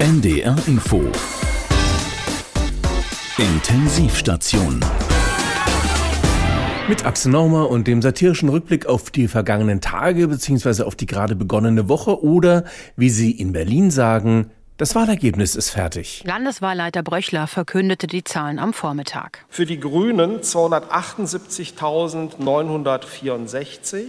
NDR Info Intensivstation mit Axel Normer und dem satirischen Rückblick auf die vergangenen Tage bzw. auf die gerade begonnene Woche oder, wie Sie in Berlin sagen, das Wahlergebnis ist fertig. Landeswahlleiter Bröchler verkündete die Zahlen am Vormittag. Für die Grünen 278.964,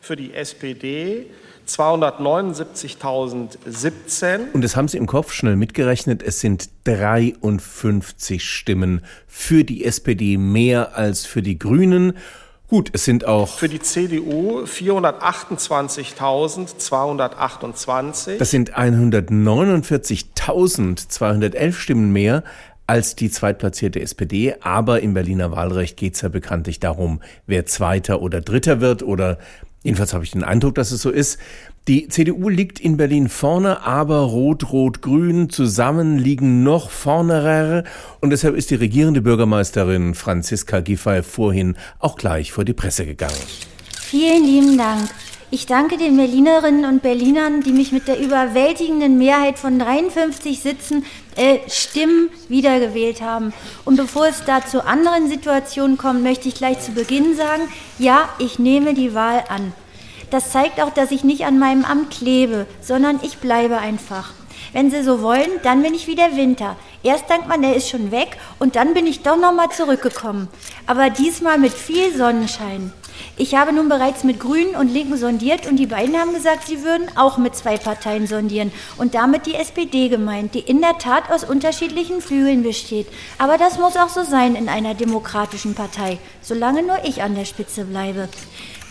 für die SPD 279.017. Und das haben Sie im Kopf schnell mitgerechnet. Es sind 53 Stimmen für die SPD mehr als für die Grünen. Gut, es sind auch. Für die CDU 428.228. Das sind 149.211 Stimmen mehr als die zweitplatzierte SPD. Aber im Berliner Wahlrecht geht es ja bekanntlich darum, wer Zweiter oder Dritter wird oder Jedenfalls habe ich den Eindruck, dass es so ist. Die CDU liegt in Berlin vorne, aber Rot-Rot-Grün zusammen liegen noch vornerer. Und deshalb ist die regierende Bürgermeisterin Franziska Giffey vorhin auch gleich vor die Presse gegangen. Vielen lieben Dank. Ich danke den Berlinerinnen und Berlinern, die mich mit der überwältigenden Mehrheit von 53 Sitzen äh, Stimmen wiedergewählt haben. Und bevor es da zu anderen Situationen kommt, möchte ich gleich zu Beginn sagen, ja, ich nehme die Wahl an. Das zeigt auch, dass ich nicht an meinem Amt klebe, sondern ich bleibe einfach. Wenn Sie so wollen, dann bin ich wie der Winter. Erst denkt man, er ist schon weg und dann bin ich doch nochmal zurückgekommen. Aber diesmal mit viel Sonnenschein. Ich habe nun bereits mit Grünen und Linken sondiert und die beiden haben gesagt, sie würden auch mit zwei Parteien sondieren und damit die SPD gemeint, die in der Tat aus unterschiedlichen Flügeln besteht. Aber das muss auch so sein in einer demokratischen Partei, solange nur ich an der Spitze bleibe.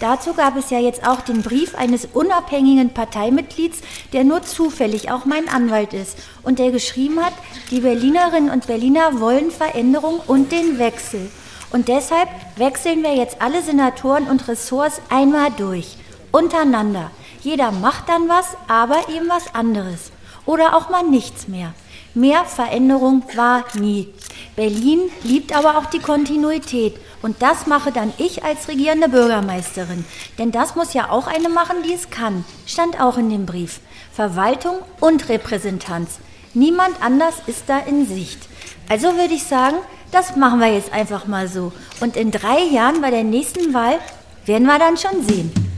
Dazu gab es ja jetzt auch den Brief eines unabhängigen Parteimitglieds, der nur zufällig auch mein Anwalt ist und der geschrieben hat, die Berlinerinnen und Berliner wollen Veränderung und den Wechsel. Und deshalb wechseln wir jetzt alle Senatoren und Ressorts einmal durch, untereinander. Jeder macht dann was, aber eben was anderes. Oder auch mal nichts mehr. Mehr Veränderung war nie. Berlin liebt aber auch die Kontinuität. Und das mache dann ich als regierende Bürgermeisterin. Denn das muss ja auch eine machen, die es kann. Stand auch in dem Brief. Verwaltung und Repräsentanz. Niemand anders ist da in Sicht. Also würde ich sagen, das machen wir jetzt einfach mal so. Und in drei Jahren bei der nächsten Wahl werden wir dann schon sehen.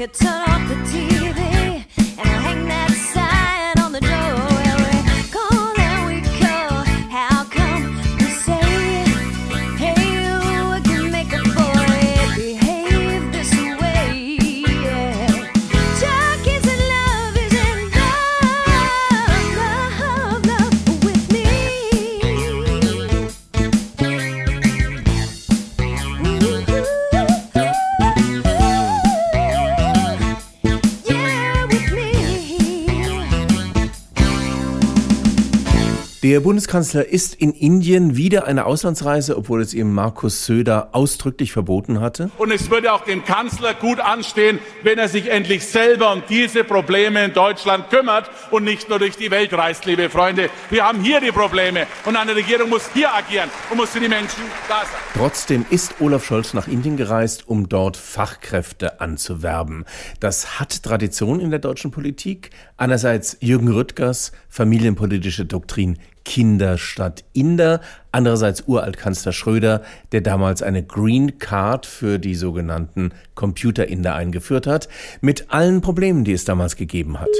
could turn Der Bundeskanzler ist in Indien wieder eine Auslandsreise, obwohl es ihm Markus Söder ausdrücklich verboten hatte. Und es würde auch dem Kanzler gut anstehen, wenn er sich endlich selber um diese Probleme in Deutschland kümmert und nicht nur durch die Welt reist, liebe Freunde. Wir haben hier die Probleme und eine Regierung muss hier agieren und muss für die Menschen da sein. Trotzdem ist Olaf Scholz nach Indien gereist, um dort Fachkräfte anzuwerben. Das hat Tradition in der deutschen Politik. Einerseits Jürgen Rüttgers familienpolitische Doktrin Kinder statt Inder. Andererseits Uraltkanzler Schröder, der damals eine Green Card für die sogenannten Computer-Inder eingeführt hat, mit allen Problemen, die es damals gegeben hat.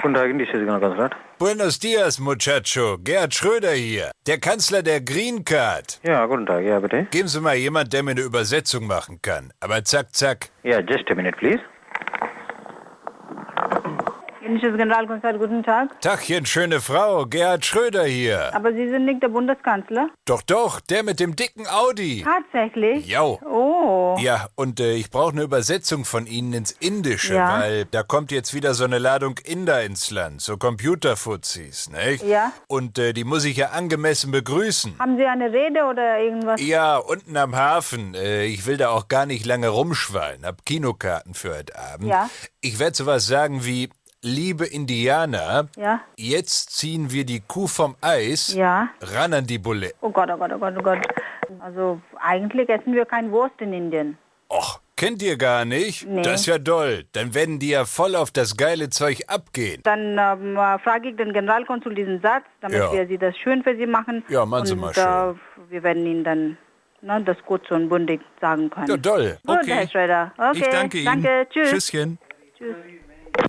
Guten Tag, in die Kanzler. Buenos dias, Muchacho. Gerhard Schröder hier. Der Kanzler der Green Card. Ja, guten Tag, ja, bitte. Geben Sie mal jemand, der mir eine Übersetzung machen kann. Aber zack, zack. Ja, just a minute, please. Indisches Generalkonsulat, guten Tag. Tachchen, schöne Frau, Gerhard Schröder hier. Aber Sie sind nicht der Bundeskanzler? Doch, doch, der mit dem dicken Audi. Tatsächlich? Jo. Oh. Ja, und äh, ich brauche eine Übersetzung von Ihnen ins Indische, Ja. weil da kommt jetzt wieder so eine Ladung Inder ins Land, so Computerfuzis, nicht? Ja. Und äh, die muss ich ja angemessen begrüßen. Haben Sie eine Rede oder irgendwas? Ja, unten am Hafen. Äh, ich will da auch gar nicht lange rumschwallen. Hab Kinokarten für heute Abend. Ja. Ich werde sowas sagen wie, liebe Indianer, Ja. jetzt ziehen wir die Kuh vom Eis, Ja. ran an die Bulle. Oh Gott, oh Gott, oh Gott, oh Gott. Also eigentlich essen wir kein Wurst in Indien. Och, kennt ihr gar nicht? Nee. Das ist ja doll. Dann werden die ja voll auf das geile Zeug abgehen. Dann ähm, äh, frage ich den Generalkonsul diesen Satz, damit Ja. wir Sie das schön für Sie machen. Ja, machen Sie mal schön. Äh, wir werden Ihnen dann ne, das kurz und bundig sagen können. Ja, doll. Gut, Okay. Herr Schröder. Okay. Ich danke Ihnen. Danke, tschüss. Tschüsschen.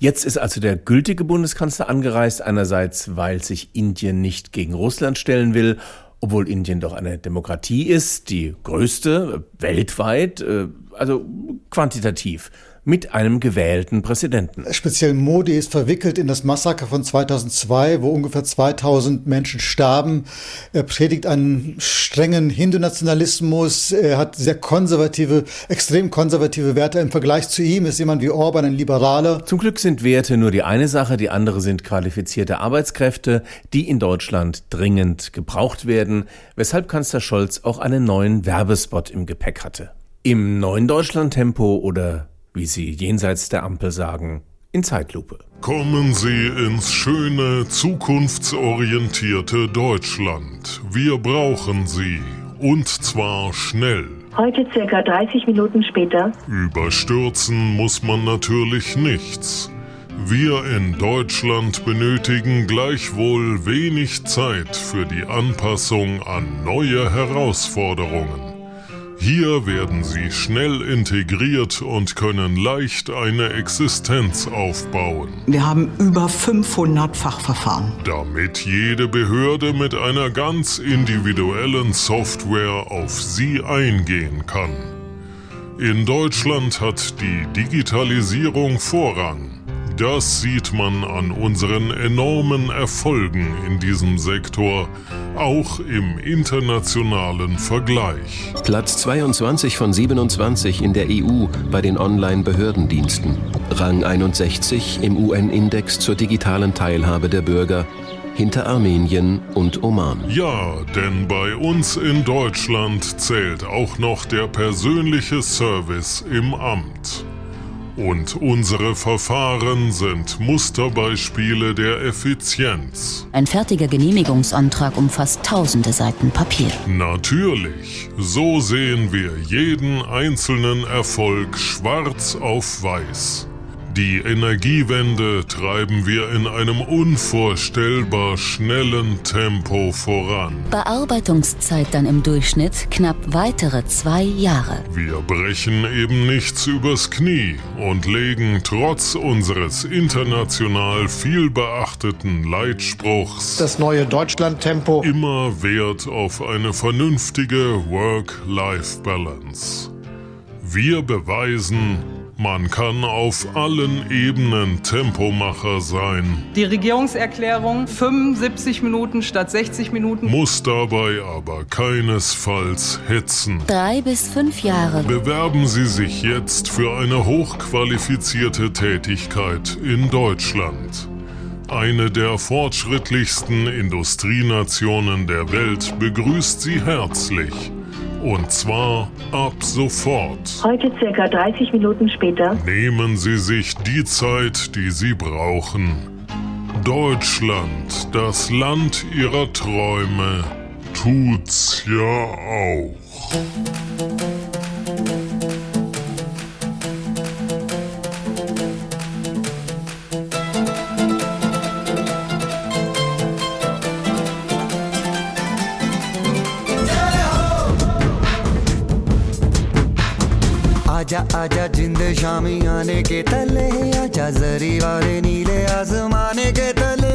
Jetzt ist also der gültige Bundeskanzler angereist, einerseits, weil sich Indien nicht gegen Russland stellen will, obwohl Indien doch eine Demokratie ist, die größte äh, weltweit, äh, also quantitativ, mit einem gewählten Präsidenten. Speziell Modi ist verwickelt in das Massaker von 2002, wo ungefähr 2000 Menschen starben. Er predigt einen strengen Hindu-Nationalismus. Er hat sehr konservative, extrem konservative Werte. Im Vergleich zu ihm ist jemand wie Orban ein Liberaler. Zum Glück sind Werte nur die eine Sache, die andere sind qualifizierte Arbeitskräfte, die in Deutschland dringend gebraucht werden, weshalb Kanzler Scholz auch einen neuen Werbespot im Gepäck hatte. Im neuen Deutschland-Tempo oder, wie sie jenseits der Ampel sagen, in Zeitlupe. Kommen Sie ins schöne, zukunftsorientierte Deutschland. Wir brauchen Sie. Und zwar schnell. Heute circa 30 Minuten später. Überstürzen muss man natürlich nichts. Wir in Deutschland benötigen gleichwohl wenig Zeit für die Anpassung an neue Herausforderungen. Hier werden sie schnell integriert und können leicht eine Existenz aufbauen. Wir haben über 500 Fachverfahren. Damit jede Behörde mit einer ganz individuellen Software auf Sie eingehen kann. In Deutschland hat die Digitalisierung Vorrang. Das sieht man an unseren enormen Erfolgen in diesem Sektor, auch im internationalen Vergleich. Platz 22 von 27 in der EU bei den Online-Behördendiensten. Rang 61 im UN-Index zur digitalen Teilhabe der Bürger hinter Armenien und Oman. Ja, denn bei uns in Deutschland zählt auch noch der persönliche Service im Amt. Und unsere Verfahren sind Musterbeispiele der Effizienz. Ein fertiger Genehmigungsantrag umfasst tausende Seiten Papier. Natürlich, so sehen wir jeden einzelnen Erfolg schwarz auf weiß. Die Energiewende treiben wir in einem unvorstellbar schnellen Tempo voran. Bearbeitungszeit dann im Durchschnitt knapp weitere zwei Jahre. Wir brechen eben nichts übers Knie und legen trotz unseres international viel beachteten Leitspruchs Das neue Deutschland-Tempo. immer Wert auf eine vernünftige Work-Life-Balance. Wir beweisen, man kann auf allen Ebenen Tempomacher sein, Die Regierungserklärung 75 Minuten statt 60 Minuten. muss dabei aber keinesfalls hetzen. Drei bis fünf Jahre. Bewerben Sie sich jetzt für eine hochqualifizierte Tätigkeit in Deutschland. Eine der fortschrittlichsten Industrienationen der Welt begrüßt Sie herzlich. Und zwar ab sofort. Heute circa 30 Minuten später. Nehmen Sie sich die Zeit, die Sie brauchen. Deutschland, das Land Ihrer Träume, tut's ja auch. आजा जिंद शामी आने के तले आजा जरी वाले नीले आसमाने के तले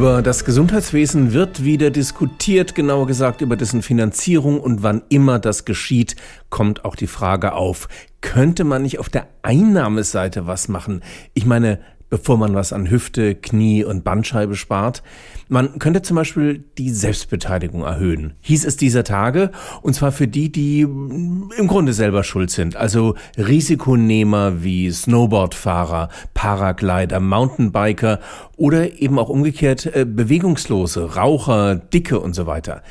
Über das Gesundheitswesen wird wieder diskutiert, genauer gesagt über dessen Finanzierung und wann immer das geschieht, kommt auch die Frage auf, könnte man nicht auf der Einnahmeseite was machen? Ich meine, bevor man was an Hüfte, Knie und Bandscheibe spart. Man könnte zum Beispiel die Selbstbeteiligung erhöhen, hieß es dieser Tage, und zwar für die, die im Grunde selber schuld sind, also Risikonehmer wie Snowboardfahrer, Paraglider, Mountainbiker oder eben auch umgekehrt äh, Bewegungslose, Raucher, Dicke und so weiter.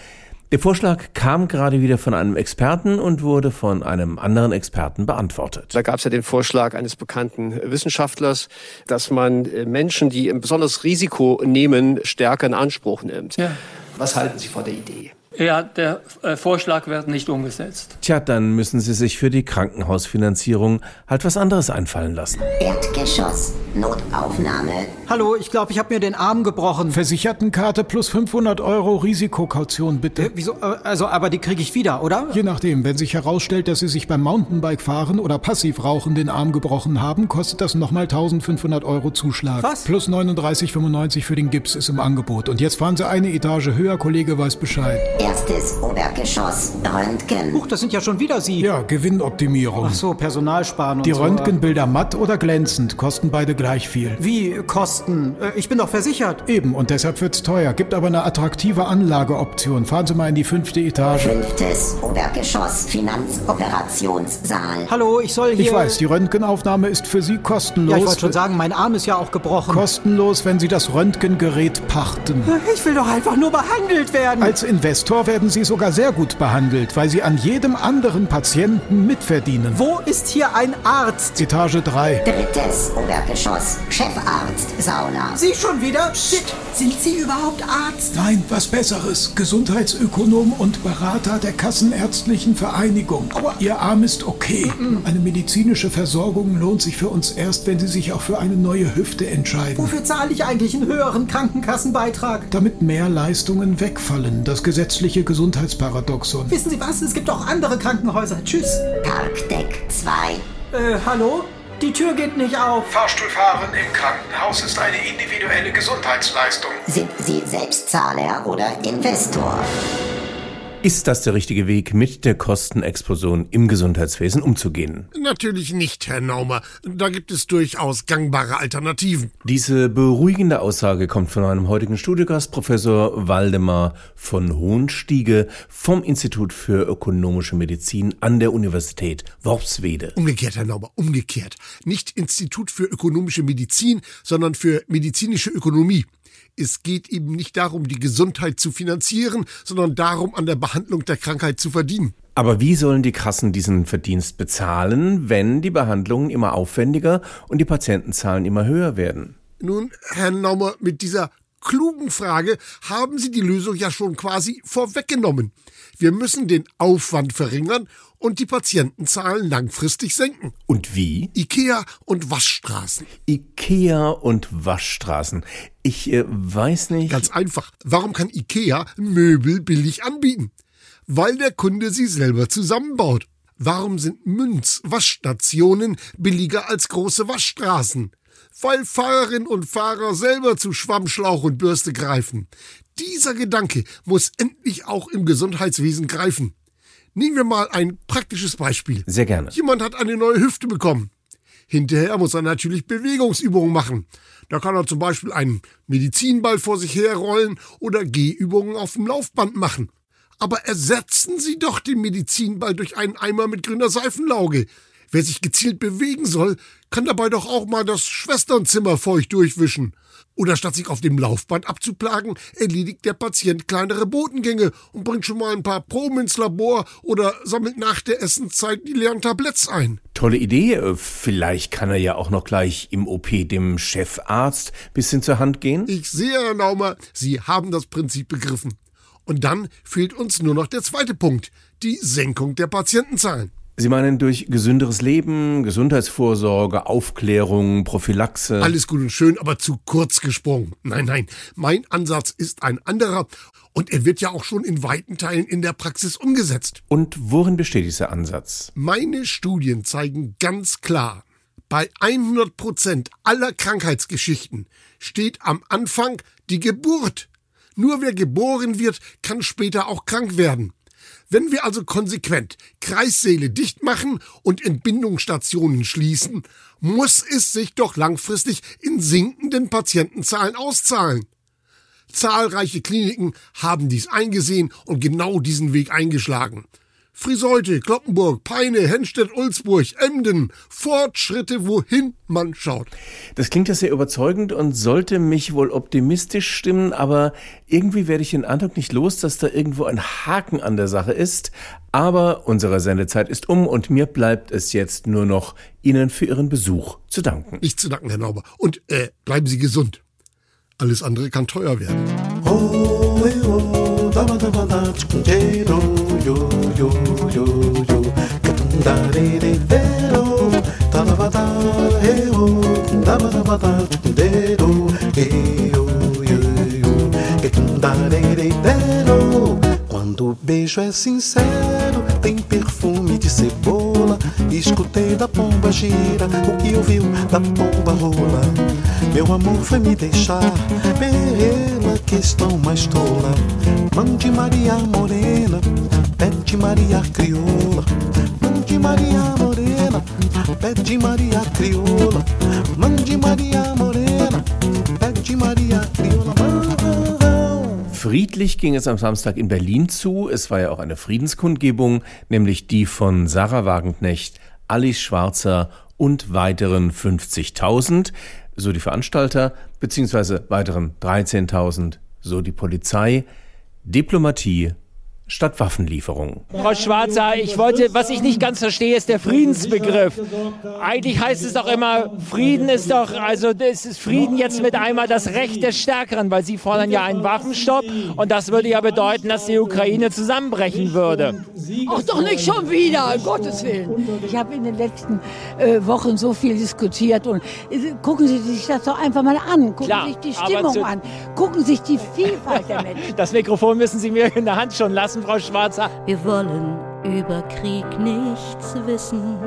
Der Vorschlag kam gerade wieder von einem Experten und wurde von einem anderen Experten beantwortet. Da gab es ja den Vorschlag eines bekannten Wissenschaftlers, dass man äh, Menschen, die ein besonderes Risiko nehmen, stärker in Anspruch nimmt. Ja. Was halten Sie von der Idee? Ja, der äh, Vorschlag wird nicht umgesetzt. Tja, dann müssen Sie sich für die Krankenhausfinanzierung halt was anderes einfallen lassen. Erdgeschoss, Notaufnahme. Hallo, ich glaube, ich habe mir den Arm gebrochen. Versichertenkarte plus 500 Euro Risikokaution, bitte. Äh, wieso? Äh, also, aber die kriege ich wieder, oder? Je nachdem. Wenn sich herausstellt, dass Sie sich beim Mountainbike-Fahren oder Passivrauchen den Arm gebrochen haben, kostet das nochmal 1500 Euro Zuschlag. Was? Plus 39,95 für den Gips ist im Angebot. Und jetzt fahren Sie eine Etage höher, Kollege weiß Bescheid. Erstes Obergeschoss, Röntgen. Huch, das sind ja schon wieder Sie. Ja, Gewinnoptimierung. Ach so, Personalsparen und Die so. Röntgenbilder matt oder glänzend kosten beide gleich viel. Wie Kosten? Äh, Ich bin doch versichert. Eben, und deshalb wird's teuer. Gibt aber eine attraktive Anlageoption. Fahren Sie mal in die fünfte Etage. Fünftes Obergeschoss, Finanzoperationssaal. Hallo, ich soll hier... Ich weiß, die Röntgenaufnahme ist für Sie kostenlos. Ja, ich wollte schon sagen, mein Arm ist ja auch gebrochen. Kostenlos, wenn Sie das Röntgengerät pachten. Ich will doch einfach nur behandelt werden. Als Investor werden Sie sogar sehr gut behandelt, weil Sie an jedem anderen Patienten mitverdienen. Wo ist hier ein Arzt? Etage 3. Drittes Obergeschoss, Chefarzt, Sauna. Sie schon wieder? Shit, sind Sie überhaupt Arzt? Nein, was Besseres. Gesundheitsökonom und Berater der Kassenärztlichen Vereinigung. Aua. Ihr Arm ist okay. Eine medizinische Versorgung lohnt sich für uns erst, wenn Sie sich auch für eine neue Hüfte entscheiden. Wofür zahle ich eigentlich einen höheren Krankenkassenbeitrag? Damit mehr Leistungen wegfallen. Das gesetzliche Gesundheitsparadoxon. Wissen Sie was? Es gibt auch andere Krankenhäuser. Tschüss. Parkdeck 2. Äh, hallo? Die Tür geht nicht auf. Fahrstuhlfahren im Krankenhaus ist eine individuelle Gesundheitsleistung. Sind Sie Selbstzahler oder Investor? Ist das der richtige Weg, mit der Kostenexplosion im Gesundheitswesen umzugehen? Natürlich nicht, Herr Naumer. Da gibt es durchaus gangbare Alternativen. Diese beruhigende Aussage kommt von einem heutigen Studiogast, Professor Waldemar von Hohenstiege vom Institut für ökonomische Medizin an der Universität Worpswede. Umgekehrt, Herr Naumer, umgekehrt. Nicht Institut für ökonomische Medizin, sondern für medizinische Ökonomie. Es geht eben nicht darum, die Gesundheit zu finanzieren, sondern darum, an der Behandlung der Krankheit zu verdienen. Aber wie sollen die Kassen diesen Verdienst bezahlen, wenn die Behandlungen immer aufwendiger und die Patientenzahlen immer höher werden? Nun, Herr Naumer, mit dieser klugen Frage haben Sie die Lösung ja schon quasi vorweggenommen. Wir müssen den Aufwand verringern und die Patientenzahlen langfristig senken. Und wie? Ikea und Waschstraßen. Ikea und Waschstraßen. Ich äh, weiß nicht. Ganz einfach. Warum kann Ikea Möbel billig anbieten? Weil der Kunde sie selber zusammenbaut. Warum sind Münz-Waschstationen billiger als große Waschstraßen? Weil Fahrerinnen und Fahrer selber zu Schwammschlauch und Bürste greifen. Dieser Gedanke muss endlich auch im Gesundheitswesen greifen. Nehmen wir mal ein praktisches Beispiel. Sehr gerne. Jemand hat eine neue Hüfte bekommen. Hinterher muss er natürlich Bewegungsübungen machen. Da kann er zum Beispiel einen Medizinball vor sich herrollen oder Gehübungen auf dem Laufband machen. Aber ersetzen Sie doch den Medizinball durch einen Eimer mit grüner Seifenlauge. Wer sich gezielt bewegen soll, kann dabei doch auch mal das Schwesternzimmer feucht durchwischen. Oder statt sich auf dem Laufband abzuplagen, erledigt der Patient kleinere Botengänge und bringt schon mal ein paar Proben ins Labor oder sammelt nach der Essenszeit die leeren Tabletts ein. Tolle Idee. Äh, Vielleicht kann er ja auch noch gleich im OP dem Chefarzt bisschen zur Hand gehen. Ich sehe, Herr Naumer, Sie haben das Prinzip begriffen. Und dann fehlt uns nur noch der zweite Punkt, die Senkung der Patientenzahlen. Sie meinen durch gesünderes Leben, Gesundheitsvorsorge, Aufklärung, Prophylaxe? Alles gut und schön, aber zu kurz gesprungen. Nein, nein, mein Ansatz ist ein anderer und er wird ja auch schon in weiten Teilen in der Praxis umgesetzt. Und worin besteht dieser Ansatz? Meine Studien zeigen ganz klar, Bei 100 Prozent aller Krankheitsgeschichten steht am Anfang die Geburt. Nur wer geboren wird, kann später auch krank werden. Wenn wir also konsequent Kreissäle dicht machen und Entbindungsstationen schließen, muss es sich doch langfristig in sinkenden Patientenzahlen auszahlen. Zahlreiche Kliniken haben dies eingesehen und genau diesen Weg eingeschlagen. Friseute, Kloppenburg, Peine, Henstedt-Ulzburg, Emden. Fortschritte, wohin man schaut. Das klingt ja sehr überzeugend und sollte mich wohl optimistisch stimmen, aber irgendwie werde ich den Eindruck nicht los, dass da irgendwo ein Haken an der Sache ist. Aber unsere Sendezeit ist um und mir bleibt es jetzt nur noch, Ihnen für Ihren Besuch zu danken. Nicht zu danken, Herr Nauber. Und äh, bleiben Sie gesund. Alles andere kann teuer werden. Oh, eh, oh, da, da, da, da, yo, Quando o beijo é sincero, tem perfume de cebola. Escutei da pomba gira o que ouviu da pomba rola. Meu amor foi me deixar, pela questão mais tola. Mão de Maria Morena, pé de Maria Crioula. Mão de Maria Morena, pé de Maria Crioula. Mão de Maria Morena, pé de Maria Crioula. Friedlich ging es am Samstag in Berlin zu. Es war ja auch eine Friedenskundgebung, nämlich die von Sarah Wagenknecht, Alice Schwarzer und weiteren 50.000, so die Veranstalter, beziehungsweise weiteren 13.000, so die Polizei. Diplomatie statt Waffenlieferung. Frau Schwarzer, ich wollte, was ich nicht ganz verstehe, ist der Friedensbegriff. Eigentlich heißt es doch immer, Frieden ist doch, also es ist Frieden jetzt mit einmal das Recht des Stärkeren, weil Sie fordern ja einen Waffenstopp und das würde ja bedeuten, dass die Ukraine zusammenbrechen würde. Ach doch nicht schon wieder, um Gottes Willen. Ich habe in den letzten äh, Wochen so viel diskutiert und äh, gucken Sie sich das doch einfach mal an. Gucken Klar, Sie sich die Stimmung an. Gucken Sie sich die Vielfalt der Menschen. Das Mikrofon müssen Sie mir in der Hand schon lassen, Frau Schwarzer. Wir wollen über Krieg nichts wissen.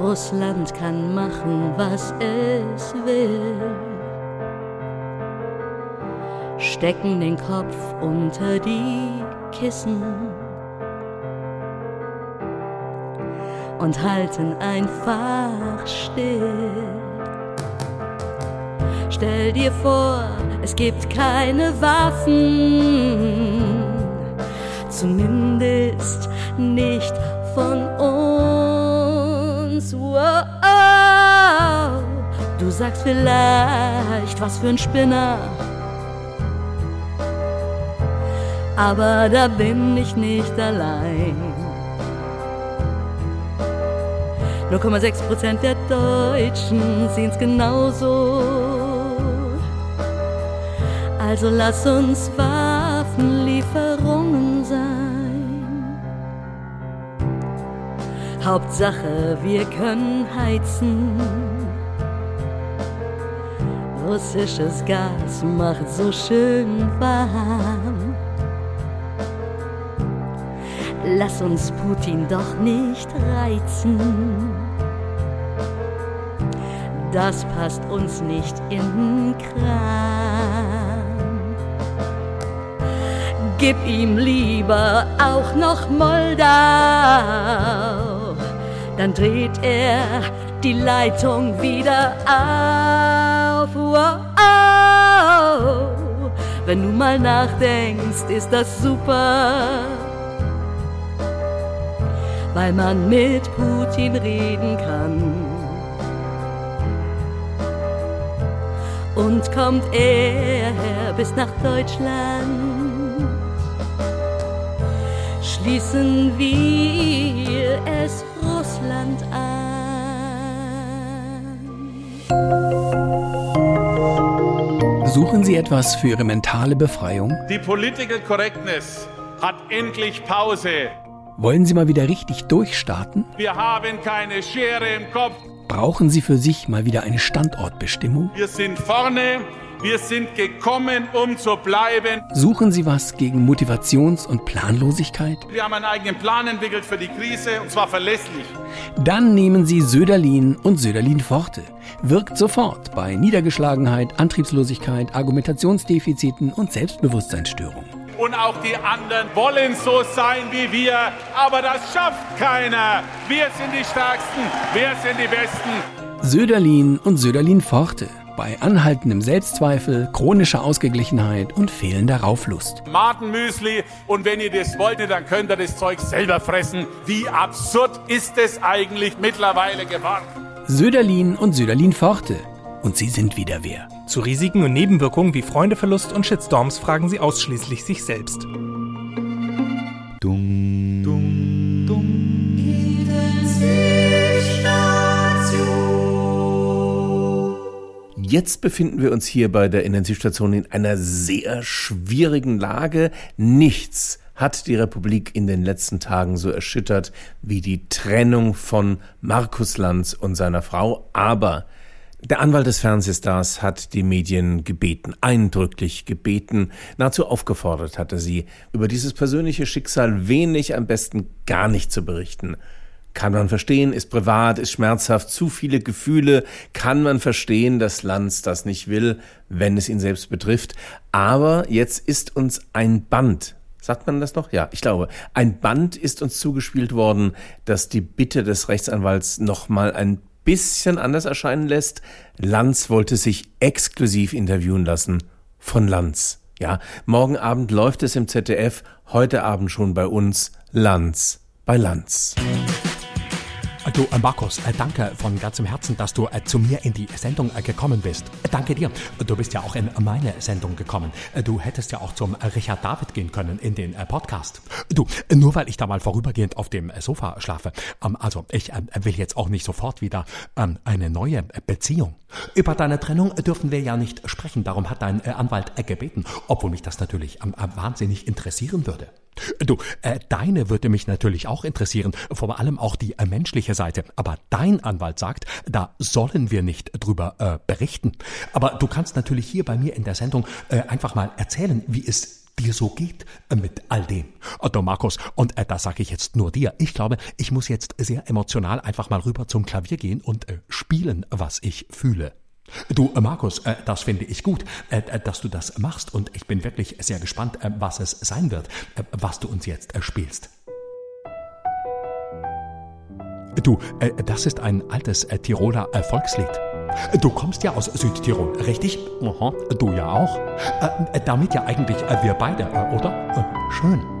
Russland kann machen, was es will. Stecken den Kopf unter die Kissen und halten einfach still. Stell dir vor, es gibt keine Waffen, zumindest nicht von uns. Wow. Du sagst vielleicht, was für ein Spinner. Aber da bin ich nicht allein. 0,6% der Deutschen sehen's genauso. Also lass uns Waffenlieferungen sein. Hauptsache, wir können heizen. Russisches Gas macht so schön warm. Lass uns Putin doch nicht reizen. Das passt uns nicht in den Kram. Gib ihm lieber auch noch Moldau, dann dreht er die Leitung wieder auf. Wow. Wenn du mal nachdenkst, ist das super weil man mit Putin reden kann. Und kommt er bis nach Deutschland, schließen wir es Russland an. Suchen Sie etwas für Ihre mentale Befreiung? Die Political Correctness hat endlich Pause. Wollen Sie mal wieder richtig durchstarten? Wir haben keine Schere im Kopf. Brauchen Sie für sich mal wieder eine Standortbestimmung? Wir sind vorne Wir sind gekommen, um zu bleiben. Suchen Sie was gegen Motivations- und Planlosigkeit? Wir haben einen eigenen Plan entwickelt für die Krise und zwar verlässlich. Dann nehmen Sie Söderlin und Söderlin Forte. Wirkt sofort bei Niedergeschlagenheit, Antriebslosigkeit, Argumentationsdefiziten und Selbstbewusstseinsstörungen. Und auch die anderen wollen so sein wie wir, aber das schafft keiner. Wir sind die Stärksten, wir sind die Besten. Söderlin und Söderlin Forte. Bei anhaltendem Selbstzweifel, chronischer Ausgeglichenheit und fehlender Rauflust. Matenmüsli und wenn ihr das wollt, dann könnt ihr das Zeug selber fressen. Wie absurd ist es eigentlich mittlerweile geworden? Söderlin und Söderlin Forte. Und sie sind wieder wer. Zu Risiken und Nebenwirkungen wie Freundeverlust und Shitstorms fragen sie ausschließlich sich selbst. Dumm, Jetzt befinden wir uns hier bei der Intensivstation in einer sehr schwierigen Lage. Nichts hat die Republik in den letzten Tagen so erschüttert wie die Trennung von Markus Lanz und seiner Frau. Aber der Anwalt des Fernsehstars hat die Medien gebeten, eindrücklich gebeten, nahezu aufgefordert hatte sie, über dieses persönliche Schicksal wenig, am besten gar nicht zu berichten. Kann man verstehen, ist privat, ist schmerzhaft, zu viele Gefühle, kann man verstehen, dass Lanz das nicht will, wenn es ihn selbst betrifft. Aber jetzt ist uns ein Band, sagt man das noch? Ja, ich glaube, ein Band ist uns zugespielt worden, das die Bitte des Rechtsanwalts nochmal ein bisschen anders erscheinen lässt. Lanz wollte sich exklusiv interviewen lassen von Lanz. Ja, morgen Abend läuft es im ZDF, heute Abend schon bei uns Lanz bei Lanz. Du, äh, Markus, äh, danke von ganzem Herzen, dass du äh, zu mir in die Sendung gekommen bist. Danke dir. Du bist ja auch in meine Sendung gekommen. Du hättest ja auch zum Richard David gehen können in den Podcast. Du, nur weil ich da mal vorübergehend auf dem Sofa schlafe. Ähm, also, ich will jetzt auch nicht sofort wieder ähm, eine neue Beziehung. Über deine Trennung dürfen wir ja nicht sprechen. Darum hat dein Anwalt gebeten, obwohl mich das natürlich ähm, äh, wahnsinnig interessieren würde. Du, äh, deine würde mich natürlich auch interessieren, vor allem auch die äh, menschliche Seite. Aber dein Anwalt sagt, da sollen wir nicht drüber äh, berichten. Aber du kannst natürlich hier bei mir in der Sendung äh, einfach mal erzählen, wie es dir so geht äh, mit all dem. Otto Markus, und äh, das sage ich jetzt nur dir. Ich glaube, ich muss jetzt sehr emotional einfach mal rüber zum Klavier gehen und äh, spielen, was ich fühle. Du, äh, Markus, äh, das finde ich gut, äh, dass du das machst und ich bin wirklich sehr gespannt, was es sein wird, was du uns jetzt spielst. Du, das ist ein altes Tiroler Volkslied. Du kommst ja aus Südtirol, richtig? Du ja auch. Damit ja eigentlich wir beide, oder? Schön.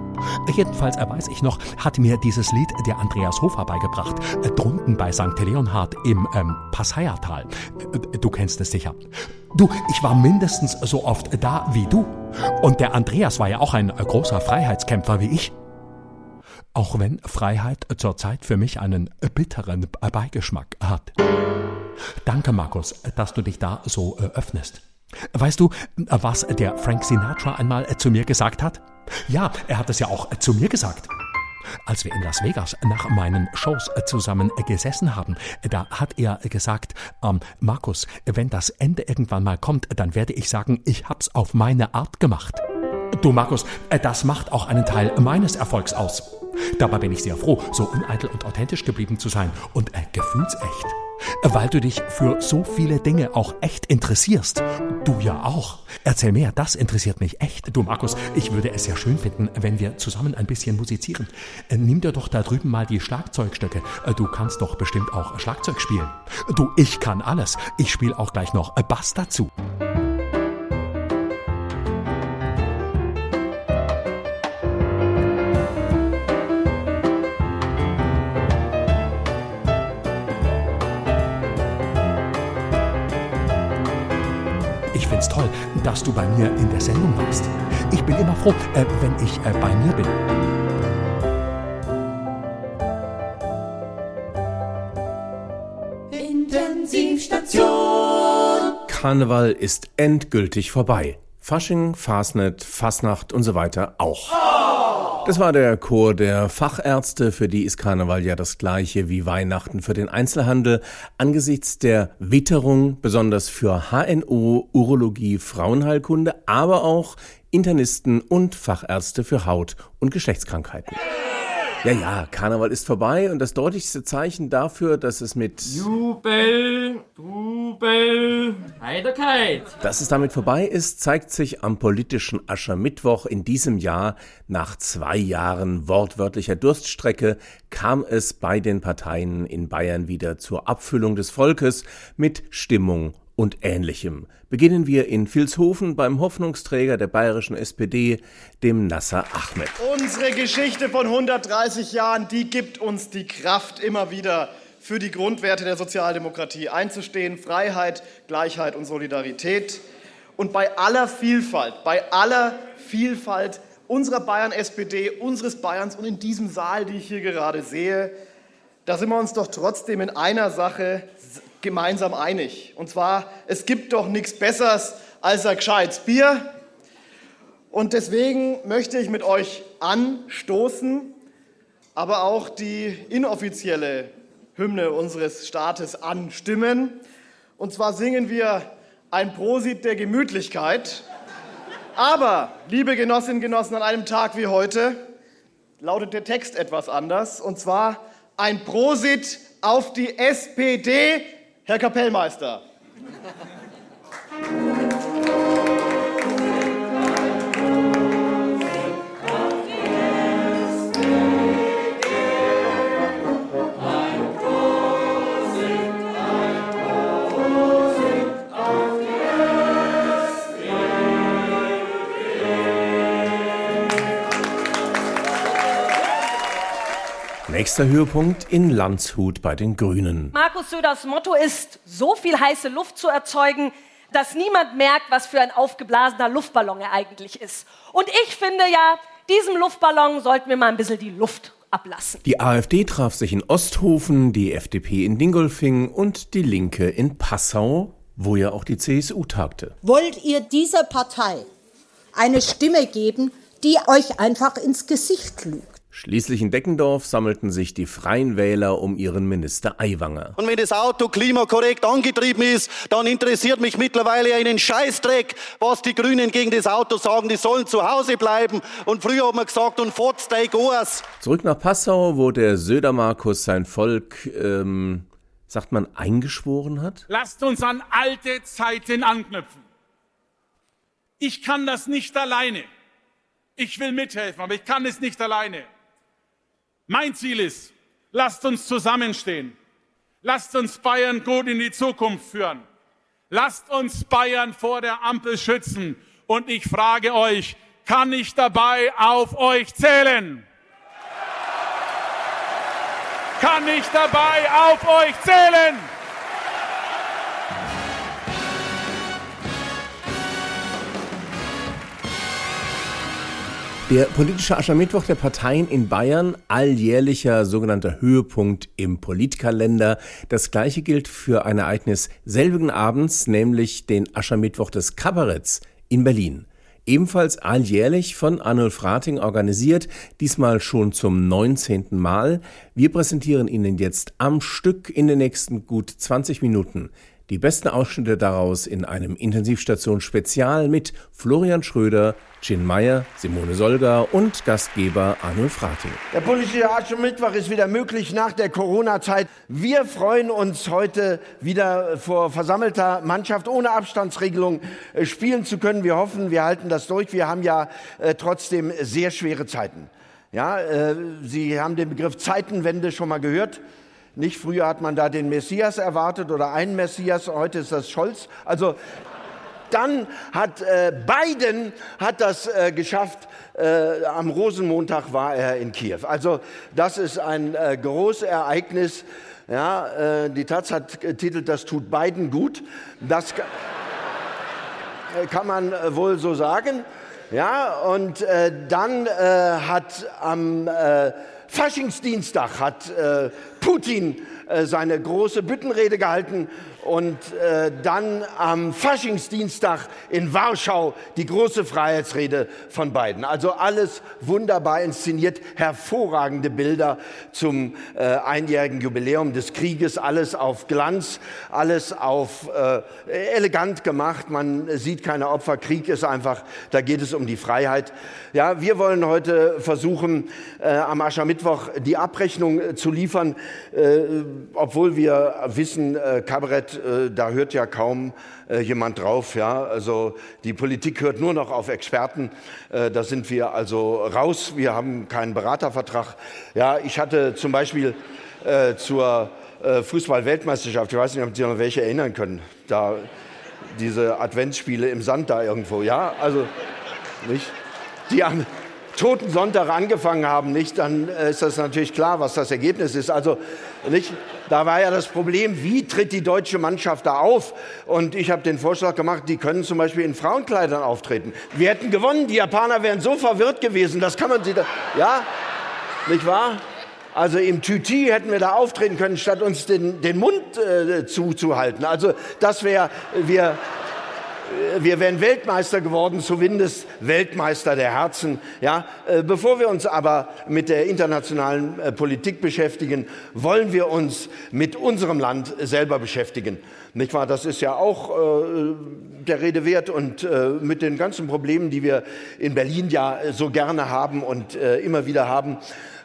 Jedenfalls äh, weiß ich noch, hat mir dieses Lied der Andreas Hofer beigebracht, äh, drunten bei St. Leonhard im ähm, Passaiertal. Äh, du kennst es sicher. Du, ich war mindestens so oft da wie du. Und der Andreas war ja auch ein großer Freiheitskämpfer wie ich. Auch wenn Freiheit zurzeit für mich einen bitteren Beigeschmack hat. Danke, Markus, dass du dich da so öffnest. Weißt du, was der Frank Sinatra einmal äh, zu mir gesagt hat? Ja, er hat es ja auch äh, zu mir gesagt. Als wir in Las Vegas nach meinen Shows äh, zusammen gesessen haben, da hat er gesagt, ähm, Markus, wenn das Ende irgendwann mal kommt, dann werde ich sagen, ich hab's auf meine Art gemacht. Du Markus, das macht auch einen Teil meines Erfolgs aus. Dabei bin ich sehr froh, so uneitel und authentisch geblieben zu sein und äh, gefühlsecht. Weil du dich für so viele Dinge auch echt interessierst. Du ja auch. Erzähl mehr, das interessiert mich echt. Du Markus, ich würde es sehr schön finden, wenn wir zusammen ein bisschen musizieren. Äh, Nimm dir doch da drüben mal die Schlagzeugstöcke. Äh, Du kannst doch bestimmt auch Schlagzeug spielen. Du, ich kann alles. Ich spiele auch gleich noch Bass dazu. Find's toll, dass du bei mir in der Sendung warst. Ich bin immer froh, äh, wenn ich äh, bei mir bin. Intensivstation. Karneval ist endgültig vorbei. Fasching, Fasnet, Fasnacht und so weiter auch. Das war der Chor der Fachärzte, für die ist Karneval ja das gleiche wie Weihnachten für den Einzelhandel. Angesichts der Witterung, besonders für HNO, Urologie, Frauenheilkunde, aber auch Internisten und Fachärzte für Haut- und Geschlechtskrankheiten. Ja, ja, Karneval ist vorbei und das deutlichste Zeichen dafür, dass es mit Jubel, Jubel, Heiterkeit. Dass es damit vorbei ist, zeigt sich am politischen Aschermittwoch in diesem Jahr. Nach zwei Jahren wortwörtlicher Durststrecke kam es bei den Parteien in Bayern wieder zur Abfüllung des Volkes mit Stimmung und Ähnlichem. Beginnen wir in Vilshofen beim Hoffnungsträger der bayerischen SPD, dem Nasser Ahmed. Unsere Geschichte von 130 Jahren, die gibt uns die Kraft, immer wieder für die Grundwerte der Sozialdemokratie einzustehen. Freiheit, Gleichheit und Solidarität. Und bei aller Vielfalt, bei aller Vielfalt unserer Bayern-SPD, unseres Bayerns und in diesem Saal, die ich hier gerade sehe, da sind wir uns doch trotzdem in einer Sache gemeinsam einig. Und zwar, es gibt doch nichts Besseres als ein gescheites Bier. Und deswegen möchte ich mit euch anstoßen, aber auch die inoffizielle Hymne unseres Staates anstimmen. Und zwar singen wir ein Prosit der Gemütlichkeit. Aber, liebe Genossinnen und Genossen, an einem Tag wie heute lautet der Text etwas anders. Und zwar ein Prosit auf die SPD Herr Kapellmeister. Nächster Höhepunkt in Landshut bei den Grünen. Markus Söders Motto ist, so viel heiße Luft zu erzeugen, dass niemand merkt, was für ein aufgeblasener Luftballon er eigentlich ist. Und ich finde ja, diesem Luftballon sollten wir mal ein bisschen die Luft ablassen. Die AfD traf sich in Osthofen, die FDP in Dingolfing und die Linke in Passau, wo ja auch die CSU tagte. Wollt ihr dieser Partei eine Stimme geben, die euch einfach ins Gesicht lügt? Schließlich in Deckendorf sammelten sich die Freien Wähler um ihren Minister Aiwanger. Und wenn das Auto klimakorrekt angetrieben ist, dann interessiert mich mittlerweile einen Scheißdreck, was die Grünen gegen das Auto sagen. Die sollen zu Hause bleiben. Und früher hat man gesagt, und fotz Goas. Zurück nach Passau, wo der Söder-Markus sein Volk, ähm, sagt man, eingeschworen hat? Lasst uns an alte Zeiten anknüpfen. Ich kann das nicht alleine. Ich will mithelfen, aber ich kann es nicht alleine. Mein Ziel ist, lasst uns zusammenstehen. Lasst uns Bayern gut in die Zukunft führen. Lasst uns Bayern vor der Ampel schützen. Und ich frage euch, kann ich dabei auf euch zählen? Kann ich dabei auf euch zählen? Der politische Aschermittwoch der Parteien in Bayern, alljährlicher sogenannter Höhepunkt im Politkalender. Das gleiche gilt für ein Ereignis selbigen Abends, nämlich den Aschermittwoch des Kabaretts in Berlin. Ebenfalls alljährlich von Arnulf Rating organisiert, diesmal schon zum 19. Mal. Wir präsentieren Ihnen jetzt am Stück in den nächsten gut 20 Minuten die besten Ausschnitte daraus in einem Intensivstation-Spezial mit Florian Schröder, Gin Meyer, Simone Solger und Gastgeber Arnulf Rating. Der politische Aschermittwoch ist wieder möglich nach der Corona-Zeit. Wir freuen uns heute wieder vor versammelter Mannschaft ohne Abstandsregelung äh, spielen zu können. Wir hoffen, wir halten das durch. Wir haben ja äh, trotzdem sehr schwere Zeiten. Ja, äh, Sie haben den Begriff Zeitenwende schon mal gehört. Nicht früher hat man da den Messias erwartet oder einen Messias, heute ist das Scholz. Also dann hat äh, Biden hat das äh, geschafft. Äh, am Rosenmontag war er in Kiew. Also das ist ein äh, großes Ereignis. Ja, äh, die Taz hat getitelt, das tut Biden gut. Das kann man äh, wohl so sagen. Ja, und äh, dann äh, hat am äh, Faschingsdienstag hat äh, Putin äh, seine große Büttenrede gehalten und äh, dann am Faschingsdienstag in Warschau die große Freiheitsrede von Biden. Also alles wunderbar inszeniert, hervorragende Bilder zum äh, einjährigen Jubiläum des Krieges, alles auf Glanz, alles auf äh, elegant gemacht. Man sieht keine Opfer. Krieg ist einfach, da geht es um die Freiheit. Ja, wir wollen heute versuchen, äh, am Aschermittwoch die Abrechnung äh, zu liefern, äh, obwohl wir wissen, äh, Kabarett, äh, da hört ja kaum äh, jemand drauf. Ja? Also die Politik hört nur noch auf Experten. Äh, da sind wir also raus. Wir haben keinen Beratervertrag. Ja, ich hatte zum Beispiel zur Fußball-Weltmeisterschaft, ich weiß nicht, ob Sie noch welche erinnern können, da diese Adventsspiele im Sand da irgendwo. Ja, also nicht? Die am Toten Sonntag angefangen haben, nicht, dann ist das natürlich klar, was das Ergebnis ist. Also nicht, da war ja das Problem, wie tritt die deutsche Mannschaft da auf? Und ich habe den Vorschlag gemacht, die können zum Beispiel in Frauenkleidern auftreten. Wir hätten gewonnen, die Japaner wären so verwirrt gewesen, das kann man sich da, ja, nicht wahr? Also im Tüti hätten wir da auftreten können, statt uns den, den Mund äh, zuzuhalten. Also das wäre, wir, wir wären Weltmeister geworden, zumindest Weltmeister der Herzen. Ja, äh, bevor wir uns aber mit der internationalen äh, Politik beschäftigen, wollen wir uns mit unserem Land selber beschäftigen. Nicht wahr? Das ist ja auch äh, der Rede wert und äh, mit den ganzen Problemen, die wir in Berlin ja so gerne haben und äh, immer wieder haben,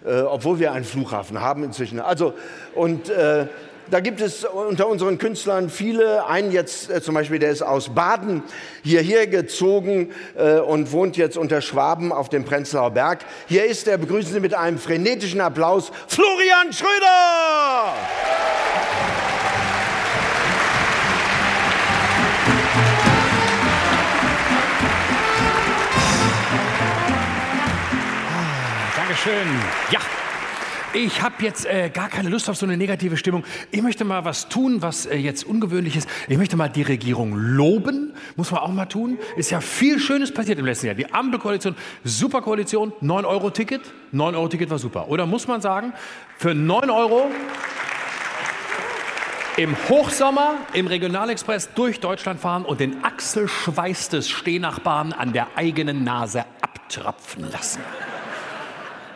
äh, obwohl wir einen Flughafen haben inzwischen. Also und äh, da gibt es unter unseren Künstlern viele. Einen jetzt äh, zum Beispiel, der ist aus Baden hierher gezogen äh, und wohnt jetzt unter Schwaben auf dem Prenzlauer Berg. Hier ist er. Begrüßen Sie mit einem frenetischen Applaus Florian Schröder! Dankeschön. Ja. Ich habe jetzt äh, gar keine Lust auf so eine negative Stimmung. Ich möchte mal was tun, was äh, jetzt ungewöhnlich ist. Ich möchte mal die Regierung loben. Muss man auch mal tun. Ist ja viel Schönes passiert im letzten Jahr. Die Ampelkoalition, super Koalition, 9-Euro-Ticket. 9-Euro-Ticket war super. Oder muss man sagen, für 9 Euro im Hochsommer im Regionalexpress durch Deutschland fahren und den Achselschweiß des Stehnachbarn an der eigenen Nase abtropfen lassen.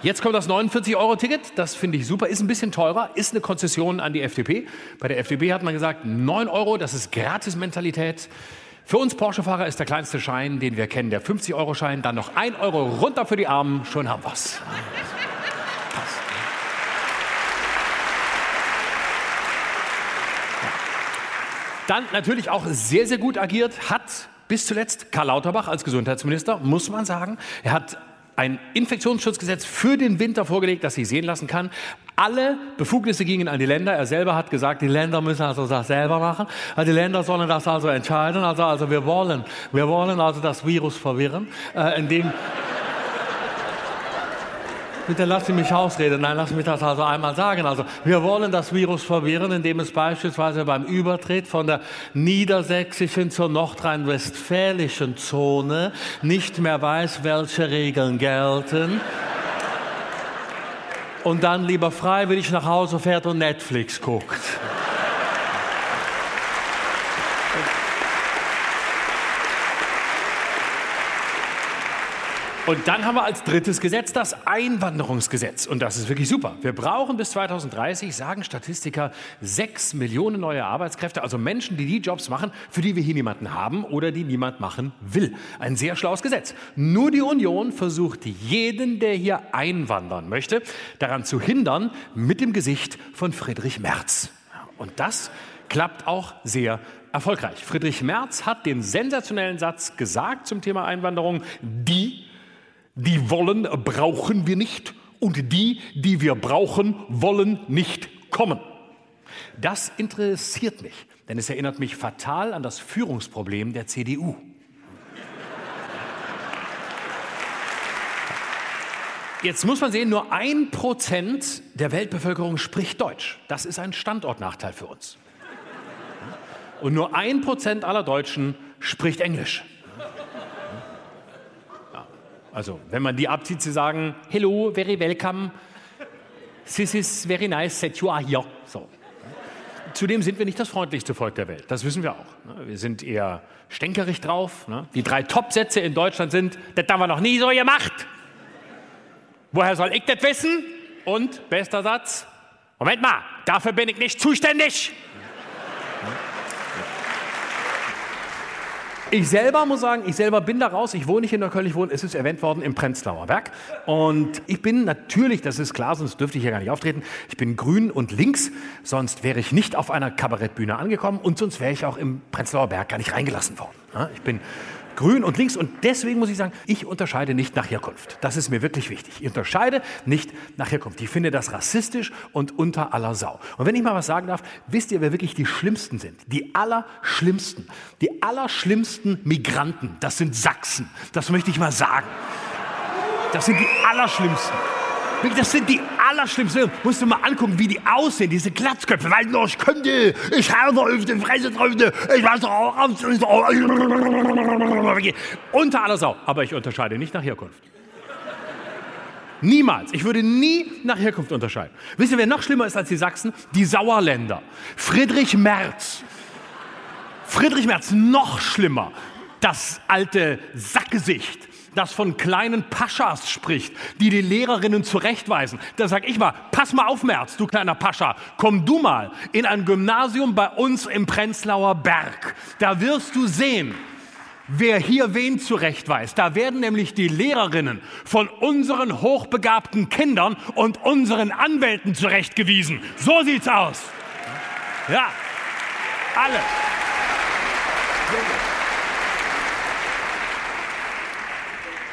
Jetzt kommt das 49-Euro-Ticket. Das finde ich super. Ist ein bisschen teurer. Ist eine Konzession an die FDP. Bei der FDP hat man gesagt, 9 Euro, das ist Gratis-Mentalität. Für uns Porsche-Fahrer ist der kleinste Schein, den wir kennen, der 50-Euro-Schein. Dann noch 1 Euro runter für die Armen. Schon haben wir's. Dann natürlich auch sehr, sehr gut agiert hat bis zuletzt Karl Lauterbach als Gesundheitsminister, muss man sagen. Er hat ein Infektionsschutzgesetz für den Winter vorgelegt, das sich sehen lassen kann. Alle Befugnisse gingen an die Länder. Er selber hat gesagt, die Länder müssen also das selber machen. Die Länder sollen das also entscheiden. Also, also wir wollen, wir wollen also das Virus verwirren, äh, indem Bitte lassen Sie mich ausreden. Nein, Sie mich das also einmal sagen. Also, wir wollen das Virus verwirren, indem es beispielsweise beim Übertritt von der niedersächsischen zur nordrhein-westfälischen Zone nicht mehr weiß, welche Regeln gelten. Und dann lieber freiwillig nach Hause fährt und Netflix guckt. Und dann haben wir als drittes Gesetz das Einwanderungsgesetz. Und das ist wirklich super. Wir brauchen bis 2030, sagen Statistiker, sechs Millionen neue Arbeitskräfte, also Menschen, die die Jobs machen, für die wir hier niemanden haben oder die niemand machen will. Ein sehr schlaues Gesetz. Nur die Union versucht jeden, der hier einwandern möchte, daran zu hindern, mit dem Gesicht von Friedrich Merz. Und das klappt auch sehr erfolgreich. Friedrich Merz hat den sensationellen Satz gesagt zum Thema Einwanderung, die die wollen, brauchen wir nicht und die, die wir brauchen, wollen nicht kommen. Das interessiert mich, denn es erinnert mich fatal an das Führungsproblem der CDU. Jetzt muss man sehen, nur ein Prozent der Weltbevölkerung spricht Deutsch. Das ist ein Standortnachteil für uns. Und nur ein Prozent aller Deutschen spricht Englisch. Also, wenn man die abzieht, sie sagen, hello, very welcome, this is very nice that you are here. So. zudem sind wir nicht das freundlichste Volk der Welt. Das wissen wir auch. ne? Wir sind eher stänkerig drauf. ne? Die drei Top-Sätze in Deutschland sind, das haben wir noch nie so gemacht. Woher soll ich das wissen? Und, bester Satz, Moment mal, dafür bin ich nicht zuständig. Ich selber muss sagen, ich selber bin da raus. Ich wohne nicht in Neukölln, ich wohne, es ist erwähnt worden, im Prenzlauer Berg. Und ich bin natürlich, das ist klar, sonst dürfte ich hier gar nicht auftreten, ich bin grün und links, sonst wäre ich nicht auf einer Kabarettbühne angekommen und sonst wäre ich auch im Prenzlauer Berg gar nicht reingelassen worden. Ich bin grün und links und deswegen muss ich sagen, ich unterscheide nicht nach Herkunft. Das ist mir wirklich wichtig. Ich unterscheide nicht nach Herkunft. Ich finde das rassistisch und unter aller Sau. Und wenn ich mal was sagen darf, wisst ihr, wer wirklich die Schlimmsten sind? Die Allerschlimmsten. Die Allerschlimmsten Migranten, das sind Sachsen. Das möchte ich mal sagen. Das sind die Allerschlimmsten. Das sind die Allerschlimmsten. Musst du mal angucken, wie die aussehen, diese Glatzköpfe. Weil ich könnte, ich habe auf die Fresse drauf, ich weiß auch, unter aller Sau. Aber ich unterscheide nicht nach Herkunft. Niemals. Ich würde nie nach Herkunft unterscheiden. Wisst ihr, wer noch schlimmer ist als die Sachsen? Die Sauerländer. Friedrich Merz. Friedrich Merz, noch schlimmer. Das alte Sackgesicht, das von kleinen Paschas spricht, die die Lehrerinnen zurechtweisen. Da sag ich mal, pass mal auf, Merz, du kleiner Pascha, komm du mal in ein Gymnasium bei uns im Prenzlauer Berg. Da wirst du sehen, wer hier wen zurechtweist. Da werden nämlich die Lehrerinnen von unseren hochbegabten Kindern und unseren Anwälten zurechtgewiesen. So sieht's aus. Ja, alle.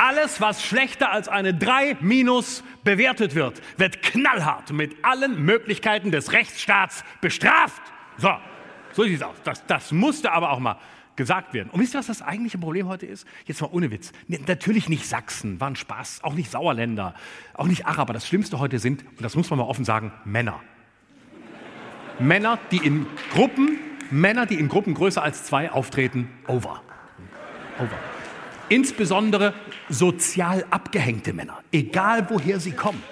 Alles, was schlechter als eine 3 minus bewertet wird, wird knallhart mit allen Möglichkeiten des Rechtsstaats bestraft. So, so sieht es aus. Das, das musste aber auch mal gesagt werden. Und wisst ihr, was das eigentliche Problem heute ist? Jetzt mal ohne Witz. Natürlich nicht Sachsen, war ein Spaß. Auch nicht Sauerländer, auch nicht Araber. Das Schlimmste heute sind, und das muss man mal offen sagen, Männer. Männer, die in Gruppen, Männer, die in Gruppen größer als zwei auftreten, over. Over. Insbesondere sozial abgehängte Männer, egal woher sie kommen.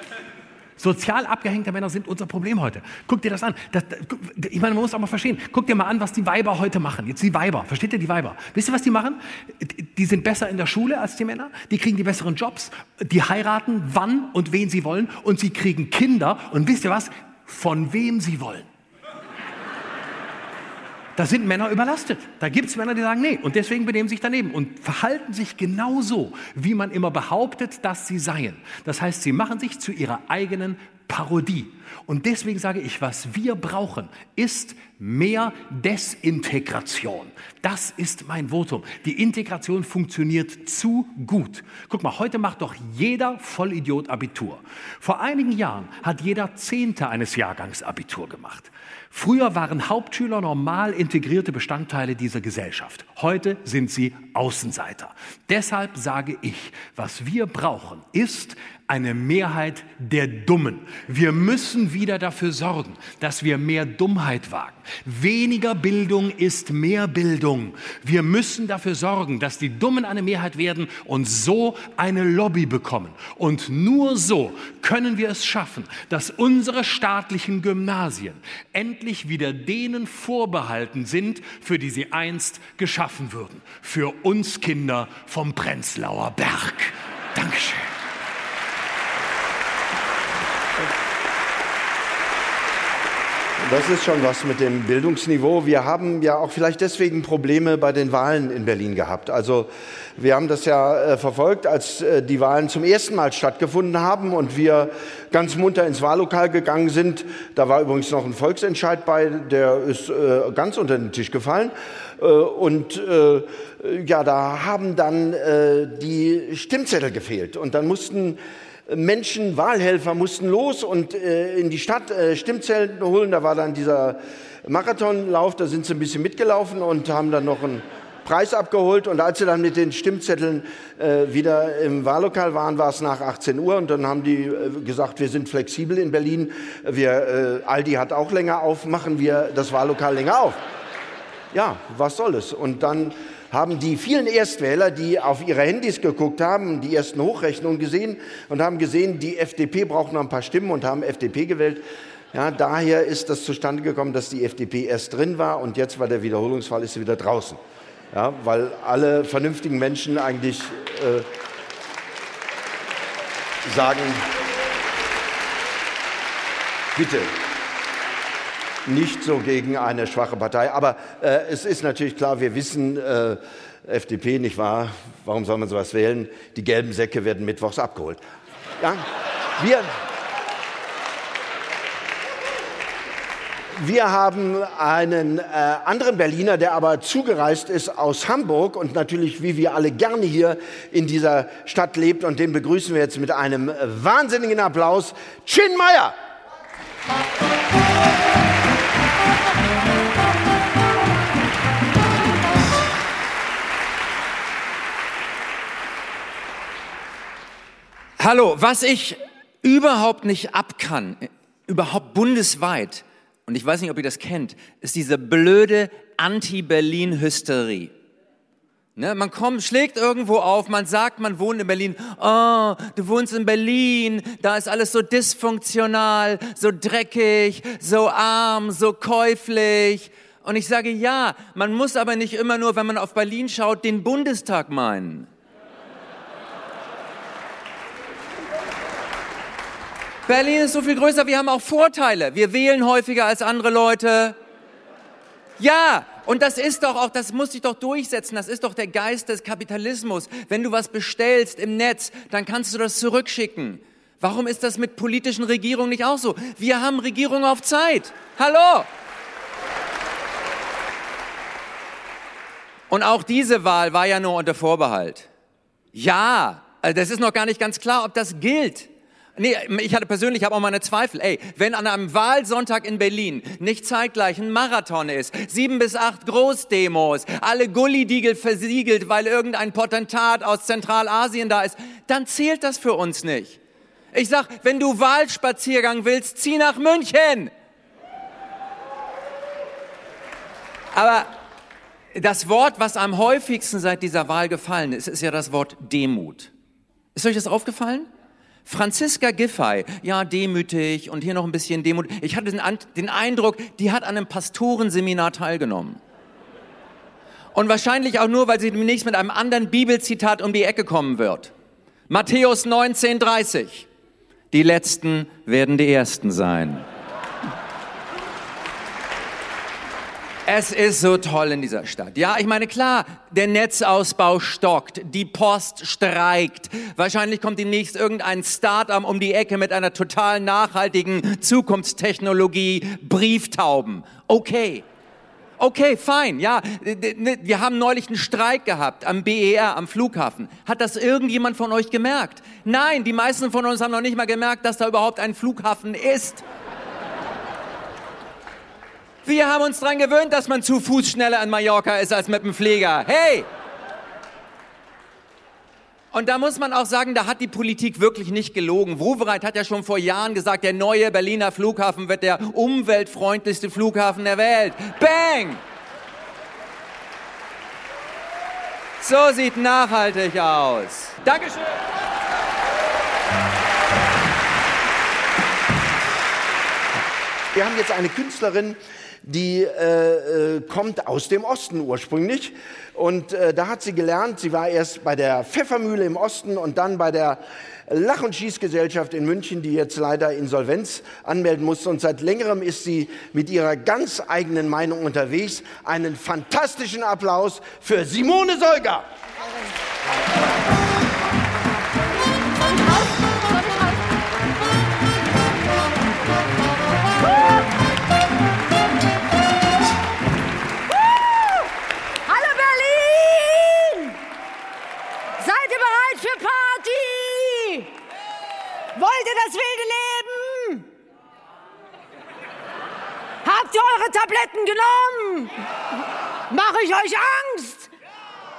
Sozial abgehängte Männer sind unser Problem heute. Guck dir das an. Das, ich meine, man muss auch mal verstehen. Guck dir mal an, was die Weiber heute machen. Jetzt die Weiber. Versteht ihr die Weiber? Wisst ihr, was die machen? Die sind besser in der Schule als die Männer. Die kriegen die besseren Jobs. Die heiraten, wann und wen sie wollen. Und sie kriegen Kinder. Und wisst ihr was? Von wem sie wollen. Da sind Männer überlastet. Da gibt es Männer, die sagen, nee, und deswegen benehmen sich daneben und verhalten sich genauso, wie man immer behauptet, dass sie seien. Das heißt, sie machen sich zu ihrer eigenen Parodie. Und deswegen sage ich, was wir brauchen, ist mehr Desintegration. Das ist mein Votum. Die Integration funktioniert zu gut. Guck mal, heute macht doch jeder Vollidiot Abitur. Vor einigen Jahren hat jeder Zehnte eines Jahrgangs Abitur gemacht. Früher waren Hauptschüler normal integrierte Bestandteile dieser Gesellschaft. Heute sind sie Außenseiter. Deshalb sage ich, was wir brauchen, ist eine Mehrheit der Dummen. Wir müssen wieder dafür sorgen, dass wir mehr Dummheit wagen. Weniger Bildung ist mehr Bildung. Wir müssen dafür sorgen, dass die Dummen eine Mehrheit werden und so eine Lobby bekommen. Und nur so können wir es schaffen, dass unsere staatlichen Gymnasien endlich wieder denen vorbehalten sind, für die sie einst geschaffen wurden. Für uns Kinder vom Prenzlauer Berg. Dankeschön. Das ist schon was mit dem Bildungsniveau. Wir haben ja auch vielleicht deswegen Probleme bei den Wahlen in Berlin gehabt. Also wir haben das ja äh, verfolgt, als äh, die Wahlen zum ersten Mal stattgefunden haben und wir ganz munter ins Wahllokal gegangen sind. Da war übrigens noch ein Volksentscheid bei, der ist äh, ganz unter den Tisch gefallen. Äh, und äh, ja, da haben dann äh, die Stimmzettel gefehlt und dann mussten Menschen, Wahlhelfer mussten los und äh, in die Stadt äh, Stimmzellen holen. Da war dann dieser Marathonlauf, da sind sie ein bisschen mitgelaufen und haben dann noch einen Preis abgeholt. Und als sie dann mit den Stimmzetteln äh, wieder im Wahllokal waren, war es nach 18 Uhr. Und dann haben die äh, gesagt, wir sind flexibel in Berlin. Wir, äh, Aldi hat auch länger auf, machen wir das Wahllokal länger auf. Ja, was soll es? Und dann haben die vielen Erstwähler, die auf ihre Handys geguckt haben, die ersten Hochrechnungen gesehen und haben gesehen, die FDP braucht noch ein paar Stimmen und haben FDP gewählt. Ja, daher ist das zustande gekommen, dass die FDP erst drin war und jetzt, weil der Wiederholungsfall ist, sie wieder draußen. Ja, weil alle vernünftigen Menschen eigentlich äh, sagen, bitte, nicht so gegen eine schwache Partei. Aber äh, es ist natürlich klar, wir wissen, äh, FDP, nicht wahr? Warum soll man sowas wählen? Die gelben Säcke werden mittwochs abgeholt. Ja? Wir, wir haben einen äh, anderen Berliner, der aber zugereist ist aus Hamburg und natürlich, wie wir alle gerne hier in dieser Stadt lebt. Und den begrüßen wir jetzt mit einem wahnsinnigen Applaus. Chin Meyer! Hallo, was ich überhaupt nicht abkann, überhaupt bundesweit, und ich weiß nicht, ob ihr das kennt, ist diese blöde Anti-Berlin-Hysterie. Ne, man kommt, schlägt irgendwo auf, man sagt, man wohnt in Berlin. Oh, du wohnst in Berlin, da ist alles so dysfunktional, so dreckig, so arm, so käuflich. Und ich sage, ja, man muss aber nicht immer nur, wenn man auf Berlin schaut, den Bundestag meinen. Berlin ist so viel größer, wir haben auch Vorteile. Wir wählen häufiger als andere Leute. Ja, und das ist doch auch, das muss sich doch durchsetzen, das ist doch der Geist des Kapitalismus. Wenn du was bestellst im Netz, dann kannst du das zurückschicken. Warum ist das mit politischen Regierungen nicht auch so? Wir haben Regierung auf Zeit. Hallo! Und auch diese Wahl war ja nur unter Vorbehalt. Ja, also das ist noch gar nicht ganz klar, ob das gilt. Nee, ich hatte persönlich auch meine Zweifel. Ey, wenn an einem Wahlsonntag in Berlin nicht zeitgleich ein Marathon ist, sieben bis acht Großdemos, alle Gullidiegel versiegelt, weil irgendein Potentat aus Zentralasien da ist, dann zählt das für uns nicht. Ich sag, wenn du Wahlspaziergang willst, zieh nach München. Aber das Wort, was am häufigsten seit dieser Wahl gefallen ist, ist ja das Wort Demut. Ist euch das aufgefallen? Franziska Giffey, ja, demütig und hier noch ein bisschen Demut. Ich hatte den, den Eindruck, die hat an einem Pastorenseminar teilgenommen. Und wahrscheinlich auch nur, weil sie demnächst mit einem anderen Bibelzitat um die Ecke kommen wird. Matthäus 19,30. Die Letzten werden die Ersten sein. Es ist so toll in dieser Stadt. Ja, ich meine, klar, der Netzausbau stockt, die Post streikt. Wahrscheinlich kommt demnächst irgendein Start-up um die Ecke mit einer total nachhaltigen Zukunftstechnologie, Brieftauben. Okay. Okay, fein, ja. Ne, wir haben neulich einen Streik gehabt am BER, am Flughafen. Hat das irgendjemand von euch gemerkt? Nein, die meisten von uns haben noch nicht mal gemerkt, dass da überhaupt ein Flughafen ist. Wir haben uns daran gewöhnt, dass man zu Fuß schneller in Mallorca ist als mit dem Pfleger. Hey! Und da muss man auch sagen, da hat die Politik wirklich nicht gelogen. Wowereit hat ja schon vor Jahren gesagt, der neue Berliner Flughafen wird der umweltfreundlichste Flughafen der Welt. Bang! So sieht nachhaltig aus. Dankeschön. Wir haben jetzt eine Künstlerin, die äh, äh, kommt aus dem Osten ursprünglich. Und äh, da hat sie gelernt, sie war erst bei der Pfeffermühle im Osten und dann bei der Lach- und Schießgesellschaft in München, die jetzt leider Insolvenz anmelden musste. Und seit längerem ist sie mit ihrer ganz eigenen Meinung unterwegs. Einen fantastischen Applaus für Simone Solger. Wollt ihr das wilde Leben? Habt ihr eure Tabletten genommen? Mache ich euch Angst?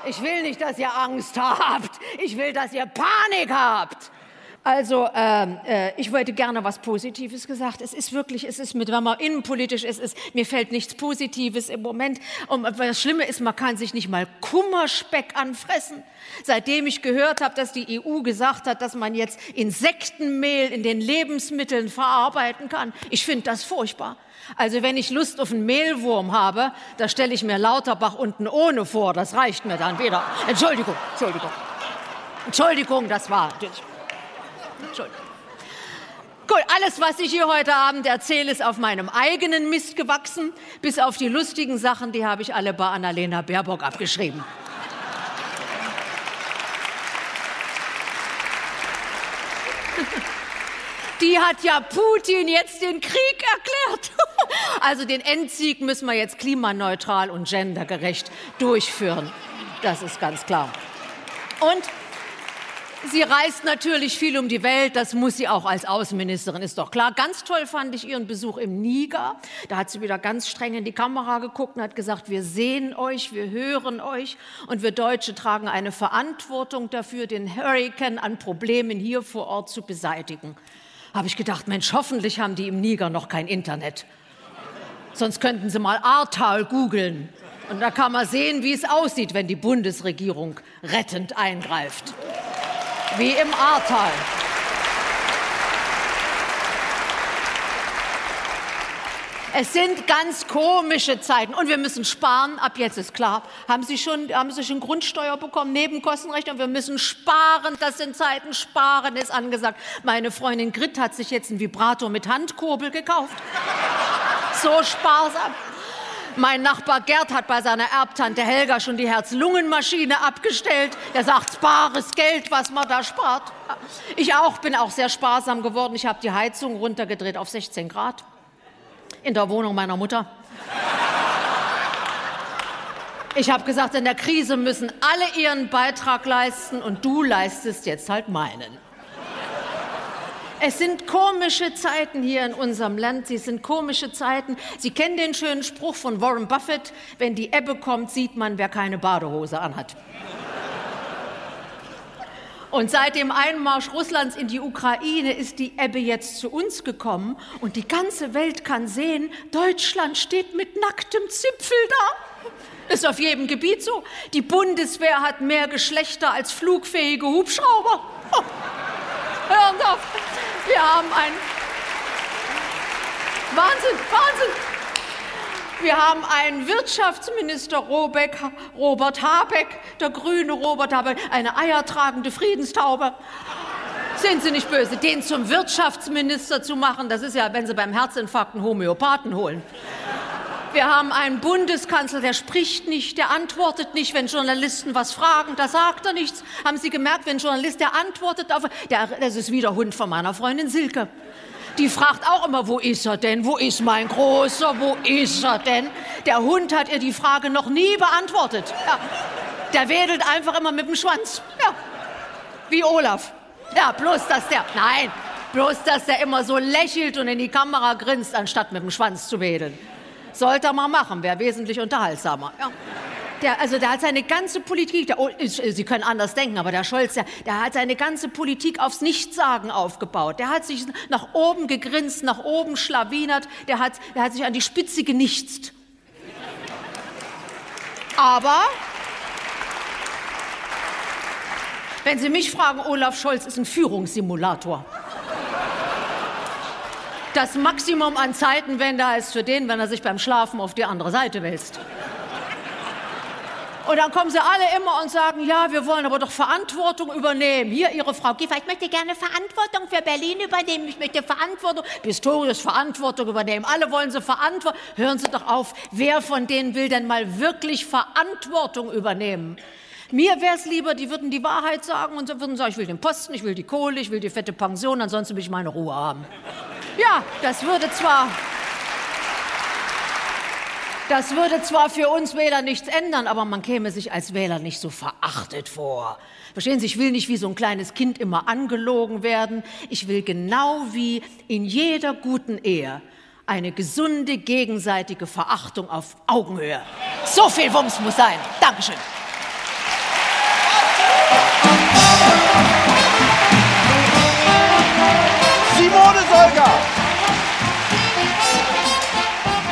Ich will nicht, dass ihr Angst habt. Ich will, dass ihr Panik habt. Also, ähm, äh, ich wollte gerne was Positives gesagt. Es ist wirklich, es ist mit, wenn man innenpolitisch ist, ist, mir fällt nichts Positives im Moment. Und das Schlimme ist, man kann sich nicht mal Kummerspeck anfressen. Seitdem ich gehört habe, dass die EU gesagt hat, dass man jetzt Insektenmehl in den Lebensmitteln verarbeiten kann. Ich finde das furchtbar. Also wenn ich Lust auf einen Mehlwurm habe, da stelle ich mir Lauterbach unten ohne vor. Das reicht mir dann wieder. Entschuldigung, Entschuldigung. Entschuldigung, das war. Entschuldigung. Gut, alles, was ich hier heute Abend erzähle, ist auf meinem eigenen Mist gewachsen. Bis auf die lustigen Sachen, die habe ich alle bei Annalena Baerbock abgeschrieben. Die hat ja Putin jetzt den Krieg erklärt. Also den Endsieg müssen wir jetzt klimaneutral und gendergerecht durchführen. Das ist ganz klar. Und Sie reist natürlich viel um die Welt, das muss sie auch als Außenministerin, ist doch klar. Ganz toll fand ich ihren Besuch im Niger. Da hat sie wieder ganz streng in die Kamera geguckt und hat gesagt, wir sehen euch, wir hören euch und wir Deutsche tragen eine Verantwortung dafür, den Hurricane an Problemen hier vor Ort zu beseitigen. Habe ich gedacht, Mensch, hoffentlich haben die im Niger noch kein Internet. Sonst könnten sie mal Ahrtal googeln. Und da kann man sehen, wie es aussieht, wenn die Bundesregierung rettend eingreift wie im Ahrtal. Es sind ganz komische Zeiten und wir müssen sparen. Ab jetzt ist klar. Haben Sie schon, haben Sie schon Grundsteuer bekommen, Nebenkostenrecht und wir müssen sparen. Das sind Zeiten. Sparen ist angesagt. Meine Freundin Grit hat sich jetzt ein Vibrator mit Handkurbel gekauft. So sparsam. Mein Nachbar Gerd hat bei seiner Erbtante Helga schon die Herz-Lungen-Maschine abgestellt. Er sagt, bares Geld, was man da spart. Ich auch bin auch sehr sparsam geworden. Ich habe die Heizung runtergedreht auf 16 Grad in der Wohnung meiner Mutter. Ich habe gesagt, in der Krise müssen alle ihren Beitrag leisten und du leistest jetzt halt meinen. Es sind komische Zeiten hier in unserem Land. Sie sind komische Zeiten. Sie kennen den schönen Spruch von Warren Buffett, wenn die Ebbe kommt, sieht man, wer keine Badehose anhat. Und seit dem Einmarsch Russlands in die Ukraine ist die Ebbe jetzt zu uns gekommen und die ganze Welt kann sehen, Deutschland steht mit nacktem Zipfel da. Ist auf jedem Gebiet so. Die Bundeswehr hat mehr Geschlechter als flugfähige Hubschrauber. Oh. Hören auf. Wir haben ein Wahnsinn, Wahnsinn. Wir haben einen Wirtschaftsminister Robeck, Robert Habeck, der grüne Robert Habeck, eine eiertragende Friedenstaube. Sind Sie nicht böse, den zum Wirtschaftsminister zu machen, das ist ja, wenn Sie beim Herzinfarkt einen Homöopathen holen. Wir haben einen Bundeskanzler, der spricht nicht, der antwortet nicht, wenn Journalisten was fragen, da sagt er nichts. Haben Sie gemerkt, wenn ein Journalist, der antwortet auf, der, das ist wieder Hund von meiner Freundin Silke. Die fragt auch immer, wo ist er denn? Wo ist mein Großer? Wo ist er denn? Der Hund hat ihr die Frage noch nie beantwortet. Ja. Der wedelt einfach immer mit dem Schwanz. Ja. Wie Olaf. Ja, bloß, dass der, nein, bloß, dass der immer so lächelt und in die Kamera grinst, anstatt mit dem Schwanz zu wedeln. Sollte er mal machen, wäre wesentlich unterhaltsamer. Ja. Der, also der hat seine ganze Politik, der, oh, Sie können anders denken, aber der Scholz, der, der hat seine ganze Politik aufs Nichtsagen aufgebaut. Der hat sich nach oben gegrinst, nach oben schlawinert, der hat, der hat sich an die Spitze genichtst. Aber wenn Sie mich fragen, Olaf Scholz ist ein Führungssimulator. Das Maximum an Zeitenwende heißt für den, wenn er sich beim Schlafen auf die andere Seite wälzt. Und dann kommen sie alle immer und sagen, ja, wir wollen aber doch Verantwortung übernehmen. Hier, Ihre Frau Giefer, ich möchte gerne Verantwortung für Berlin übernehmen. Ich möchte Verantwortung, Pistorius Verantwortung übernehmen. Alle wollen sie Verantwortung. Hören Sie doch auf, wer von denen will denn mal wirklich Verantwortung übernehmen? Mir wäre es lieber, die würden die Wahrheit sagen und würden sagen, ich will den Posten, ich will die Kohle, ich will die fette Pension, ansonsten will ich meine Ruhe haben. Ja, das würde zwar das würde zwar für uns Wähler nichts ändern, aber man käme sich als Wähler nicht so verachtet vor. Verstehen Sie, ich will nicht wie so ein kleines Kind immer angelogen werden. Ich will genau wie in jeder guten Ehe eine gesunde gegenseitige Verachtung auf Augenhöhe. So viel Wumms muss sein. Dankeschön.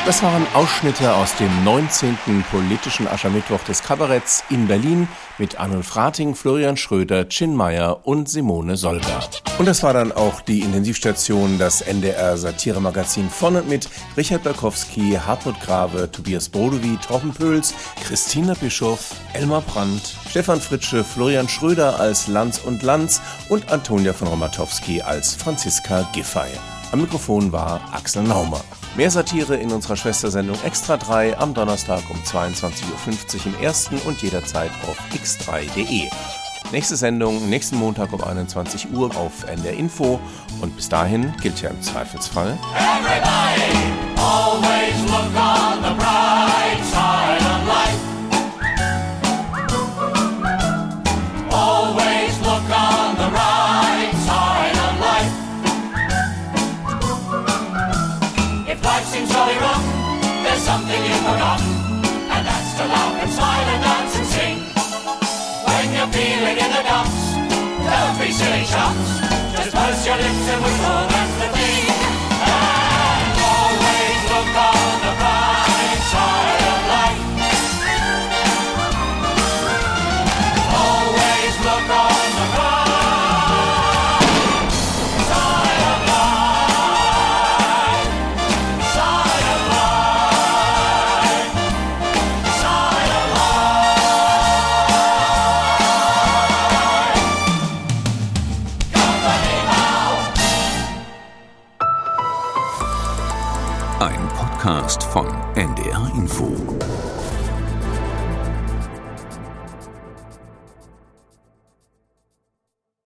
Das waren Ausschnitte aus dem 19. politischen Aschermittwoch des Kabaretts in Berlin mit Arnulf Rating, Florian Schröder, Chin Meyer und Simone Solger. Und das war dann auch die Intensivstation, das NDR Satiremagazin von und mit Richard Berkowski, Hartmut Grave, Tobias Brodowy, Torben Pöls, Christina Bischoff, Elmar Brandt, Stefan Fritsche, Florian Schröder als Lanz und Lanz und Antonia von Romatowski als Franziska Giffey. Am Mikrofon war Axel Naumer. Mehr Satire in unserer Schwestersendung Extra 3 am Donnerstag um 22.50 Uhr im ersten und jederzeit auf x3.de. Nächste Sendung nächsten Montag um 21 Uhr auf NDR Info und bis dahin gilt ja im Zweifelsfall. Everybody, the dumps, don't be silly chumps. Just purse your lips and whistle. And